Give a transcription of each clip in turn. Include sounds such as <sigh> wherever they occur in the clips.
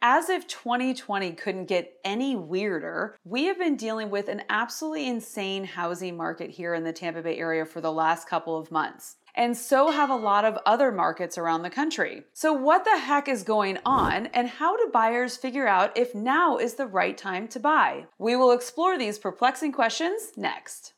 As if 2020 couldn't get any weirder, we have been dealing with an absolutely insane housing market here in the Tampa Bay area for the last couple of months. And so have a lot of other markets around the country. So, what the heck is going on, and how do buyers figure out if now is the right time to buy? We will explore these perplexing questions next.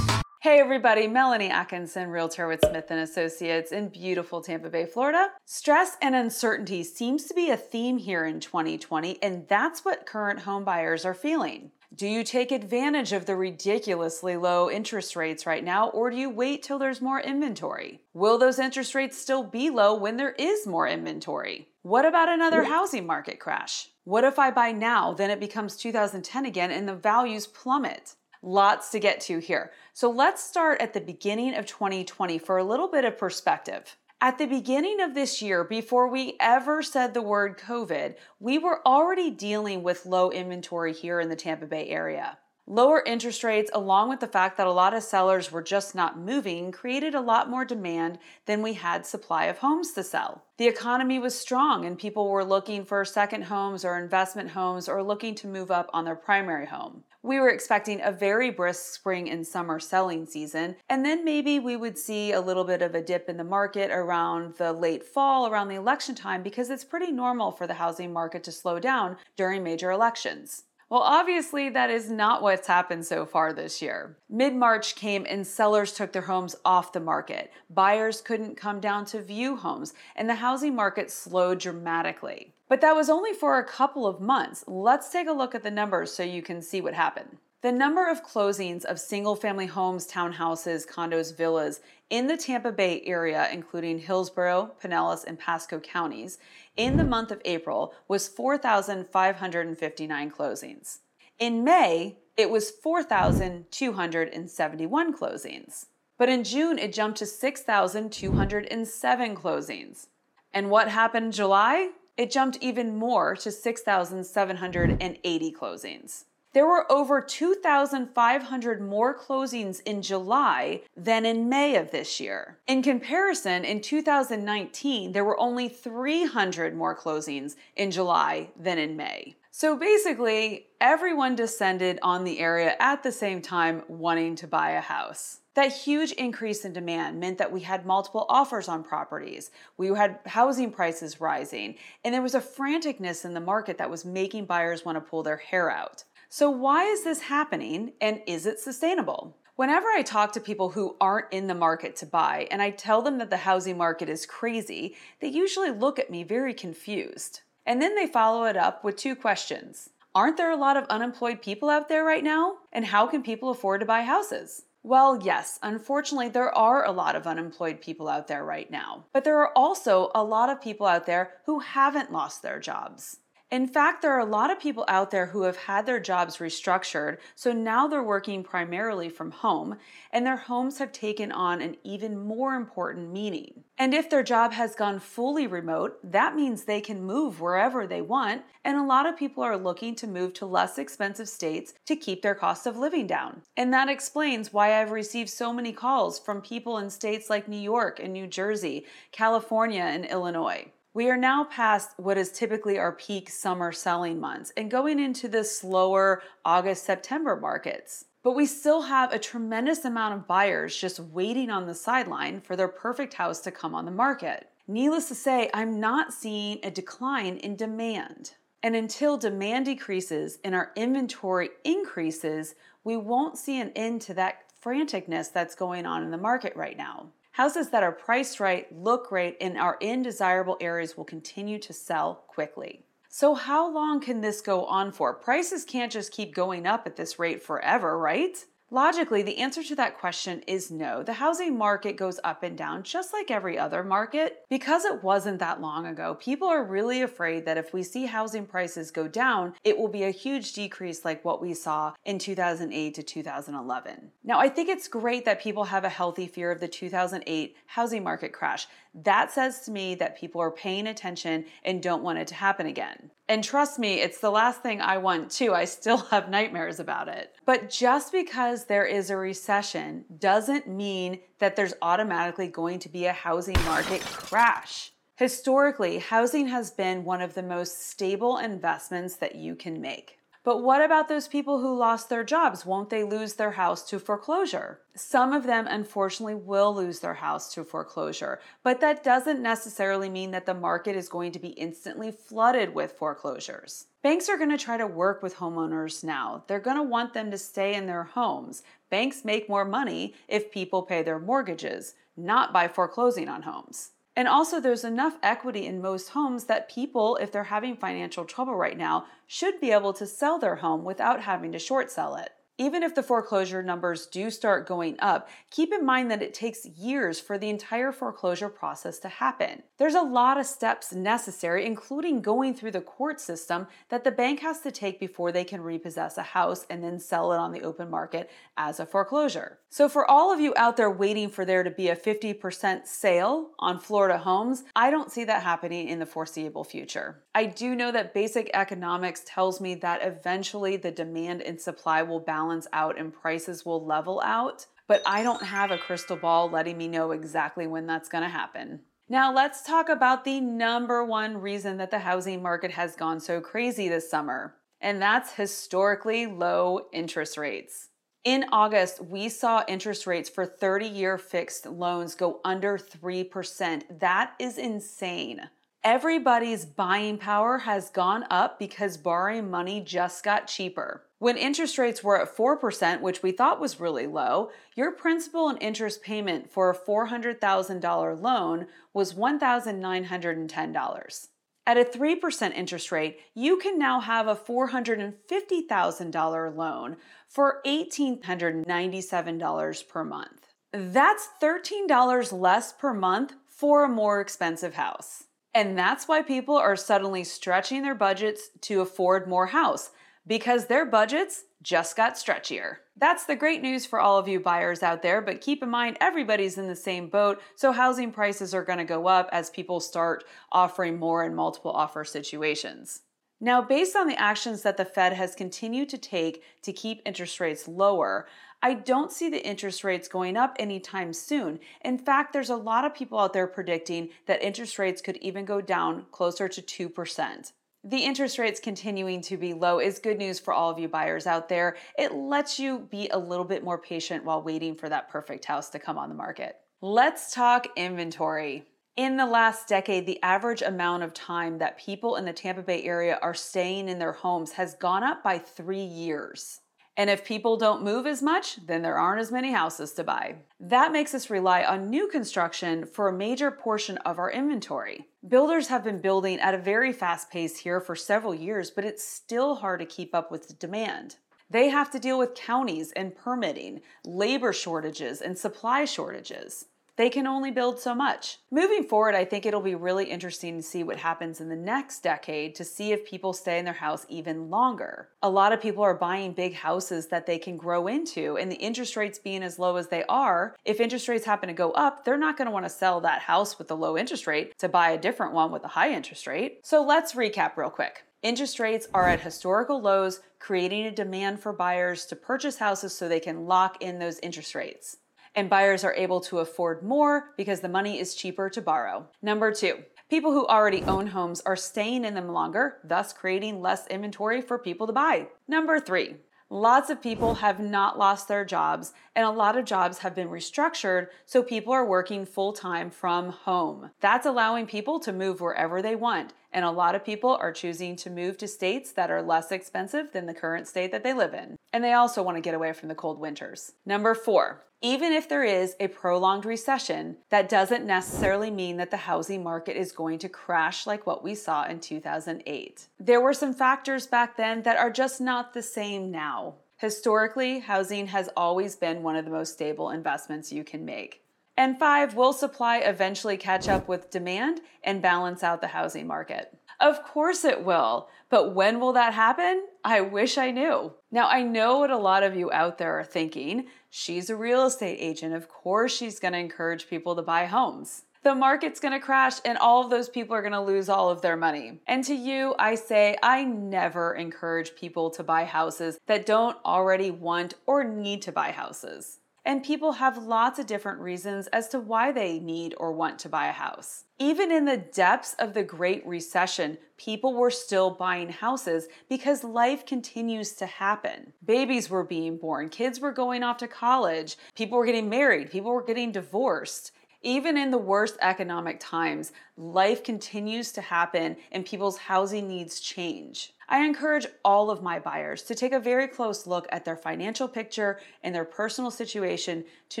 Hey everybody, Melanie Atkinson, realtor with Smith & Associates in beautiful Tampa Bay, Florida. Stress and uncertainty seems to be a theme here in 2020, and that's what current home buyers are feeling. Do you take advantage of the ridiculously low interest rates right now, or do you wait till there's more inventory? Will those interest rates still be low when there is more inventory? What about another housing market crash? What if I buy now, then it becomes 2010 again and the values plummet? Lots to get to here. So let's start at the beginning of 2020 for a little bit of perspective. At the beginning of this year, before we ever said the word COVID, we were already dealing with low inventory here in the Tampa Bay area. Lower interest rates, along with the fact that a lot of sellers were just not moving, created a lot more demand than we had supply of homes to sell. The economy was strong and people were looking for second homes or investment homes or looking to move up on their primary home. We were expecting a very brisk spring and summer selling season, and then maybe we would see a little bit of a dip in the market around the late fall, around the election time, because it's pretty normal for the housing market to slow down during major elections. Well, obviously, that is not what's happened so far this year. Mid March came and sellers took their homes off the market. Buyers couldn't come down to view homes, and the housing market slowed dramatically. But that was only for a couple of months. Let's take a look at the numbers so you can see what happened. The number of closings of single family homes, townhouses, condos, villas in the Tampa Bay area, including Hillsborough, Pinellas, and Pasco counties, in the month of April was 4,559 closings. In May, it was 4,271 closings. But in June, it jumped to 6,207 closings. And what happened in July? It jumped even more to 6,780 closings. There were over 2,500 more closings in July than in May of this year. In comparison, in 2019, there were only 300 more closings in July than in May. So basically, everyone descended on the area at the same time wanting to buy a house. That huge increase in demand meant that we had multiple offers on properties. We had housing prices rising, and there was a franticness in the market that was making buyers want to pull their hair out. So, why is this happening and is it sustainable? Whenever I talk to people who aren't in the market to buy and I tell them that the housing market is crazy, they usually look at me very confused. And then they follow it up with two questions Aren't there a lot of unemployed people out there right now? And how can people afford to buy houses? Well, yes, unfortunately, there are a lot of unemployed people out there right now. But there are also a lot of people out there who haven't lost their jobs. In fact, there are a lot of people out there who have had their jobs restructured, so now they're working primarily from home, and their homes have taken on an even more important meaning. And if their job has gone fully remote, that means they can move wherever they want, and a lot of people are looking to move to less expensive states to keep their cost of living down. And that explains why I've received so many calls from people in states like New York and New Jersey, California, and Illinois. We are now past what is typically our peak summer selling months and going into the slower August September markets. But we still have a tremendous amount of buyers just waiting on the sideline for their perfect house to come on the market. Needless to say, I'm not seeing a decline in demand. And until demand decreases and our inventory increases, we won't see an end to that franticness that's going on in the market right now. Houses that are priced right, look great, and are in desirable areas will continue to sell quickly. So, how long can this go on for? Prices can't just keep going up at this rate forever, right? Logically, the answer to that question is no. The housing market goes up and down just like every other market. Because it wasn't that long ago, people are really afraid that if we see housing prices go down, it will be a huge decrease like what we saw in 2008 to 2011. Now, I think it's great that people have a healthy fear of the 2008 housing market crash. That says to me that people are paying attention and don't want it to happen again. And trust me, it's the last thing I want too. I still <laughs> have nightmares about it. But just because there is a recession doesn't mean that there's automatically going to be a housing market crash. Historically, housing has been one of the most stable investments that you can make. But what about those people who lost their jobs? Won't they lose their house to foreclosure? Some of them, unfortunately, will lose their house to foreclosure, but that doesn't necessarily mean that the market is going to be instantly flooded with foreclosures. Banks are going to try to work with homeowners now. They're going to want them to stay in their homes. Banks make more money if people pay their mortgages, not by foreclosing on homes. And also, there's enough equity in most homes that people, if they're having financial trouble right now, should be able to sell their home without having to short sell it. Even if the foreclosure numbers do start going up, keep in mind that it takes years for the entire foreclosure process to happen. There's a lot of steps necessary, including going through the court system, that the bank has to take before they can repossess a house and then sell it on the open market as a foreclosure. So, for all of you out there waiting for there to be a 50% sale on Florida homes, I don't see that happening in the foreseeable future. I do know that basic economics tells me that eventually the demand and supply will balance balance out and prices will level out. But I don't have a crystal ball letting me know exactly when that's going to happen. Now, let's talk about the number one reason that the housing market has gone so crazy this summer, and that's historically low interest rates. In August, we saw interest rates for 30 year fixed loans go under 3%. That is insane. Everybody's buying power has gone up because borrowing money just got cheaper. When interest rates were at 4%, which we thought was really low, your principal and interest payment for a $400,000 loan was $1,910. At a 3% interest rate, you can now have a $450,000 loan for $1,897 per month. That's $13 less per month for a more expensive house. And that's why people are suddenly stretching their budgets to afford more house because their budgets just got stretchier. That's the great news for all of you buyers out there, but keep in mind everybody's in the same boat, so housing prices are going to go up as people start offering more in multiple offer situations. Now, based on the actions that the Fed has continued to take to keep interest rates lower, I don't see the interest rates going up anytime soon. In fact, there's a lot of people out there predicting that interest rates could even go down closer to 2%. The interest rates continuing to be low is good news for all of you buyers out there. It lets you be a little bit more patient while waiting for that perfect house to come on the market. Let's talk inventory. In the last decade, the average amount of time that people in the Tampa Bay area are staying in their homes has gone up by three years. And if people don't move as much, then there aren't as many houses to buy. That makes us rely on new construction for a major portion of our inventory. Builders have been building at a very fast pace here for several years, but it's still hard to keep up with the demand. They have to deal with counties and permitting, labor shortages, and supply shortages they can only build so much. Moving forward, I think it'll be really interesting to see what happens in the next decade to see if people stay in their house even longer. A lot of people are buying big houses that they can grow into, and the interest rates being as low as they are, if interest rates happen to go up, they're not going to want to sell that house with the low interest rate to buy a different one with a high interest rate. So let's recap real quick. Interest rates are at historical lows, creating a demand for buyers to purchase houses so they can lock in those interest rates and buyers are able to afford more because the money is cheaper to borrow. Number two, people who already own homes are staying in them longer, thus creating less inventory for people to buy. Number three, Lots of people have not lost their jobs, and a lot of jobs have been restructured, so people are working full time from home. That's allowing people to move wherever they want, and a lot of people are choosing to move to states that are less expensive than the current state that they live in. And they also want to get away from the cold winters. Number four, even if there is a prolonged recession, that doesn't necessarily mean that the housing market is going to crash like what we saw in 2008. There were some factors back then that are just not the same now. Historically, housing has always been one of the most stable investments you can make. And five, will supply eventually catch up with demand and balance out the housing market? Of course it will. But when will that happen? I wish I knew. Now, I know what a lot of you out there are thinking. She's a real estate agent. Of course, she's going to encourage people to buy homes. The market's gonna crash and all of those people are gonna lose all of their money. And to you, I say, I never encourage people to buy houses that don't already want or need to buy houses. And people have lots of different reasons as to why they need or want to buy a house. Even in the depths of the Great Recession, people were still buying houses because life continues to happen. Babies were being born, kids were going off to college, people were getting married, people were getting divorced. Even in the worst economic times, life continues to happen and people's housing needs change. I encourage all of my buyers to take a very close look at their financial picture and their personal situation to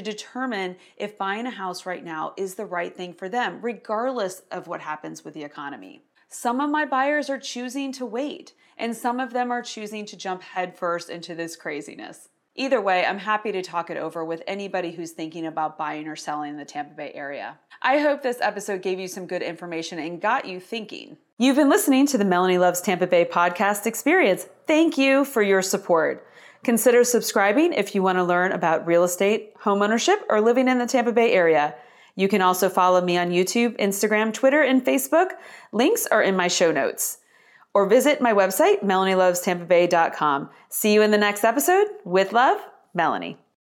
determine if buying a house right now is the right thing for them, regardless of what happens with the economy. Some of my buyers are choosing to wait, and some of them are choosing to jump headfirst into this craziness. Either way, I'm happy to talk it over with anybody who's thinking about buying or selling in the Tampa Bay area. I hope this episode gave you some good information and got you thinking. You've been listening to the Melanie Loves Tampa Bay podcast experience. Thank you for your support. Consider subscribing if you want to learn about real estate, homeownership, or living in the Tampa Bay area. You can also follow me on YouTube, Instagram, Twitter, and Facebook. Links are in my show notes or visit my website, melanielovestampabay.com. See you in the next episode. With love, Melanie.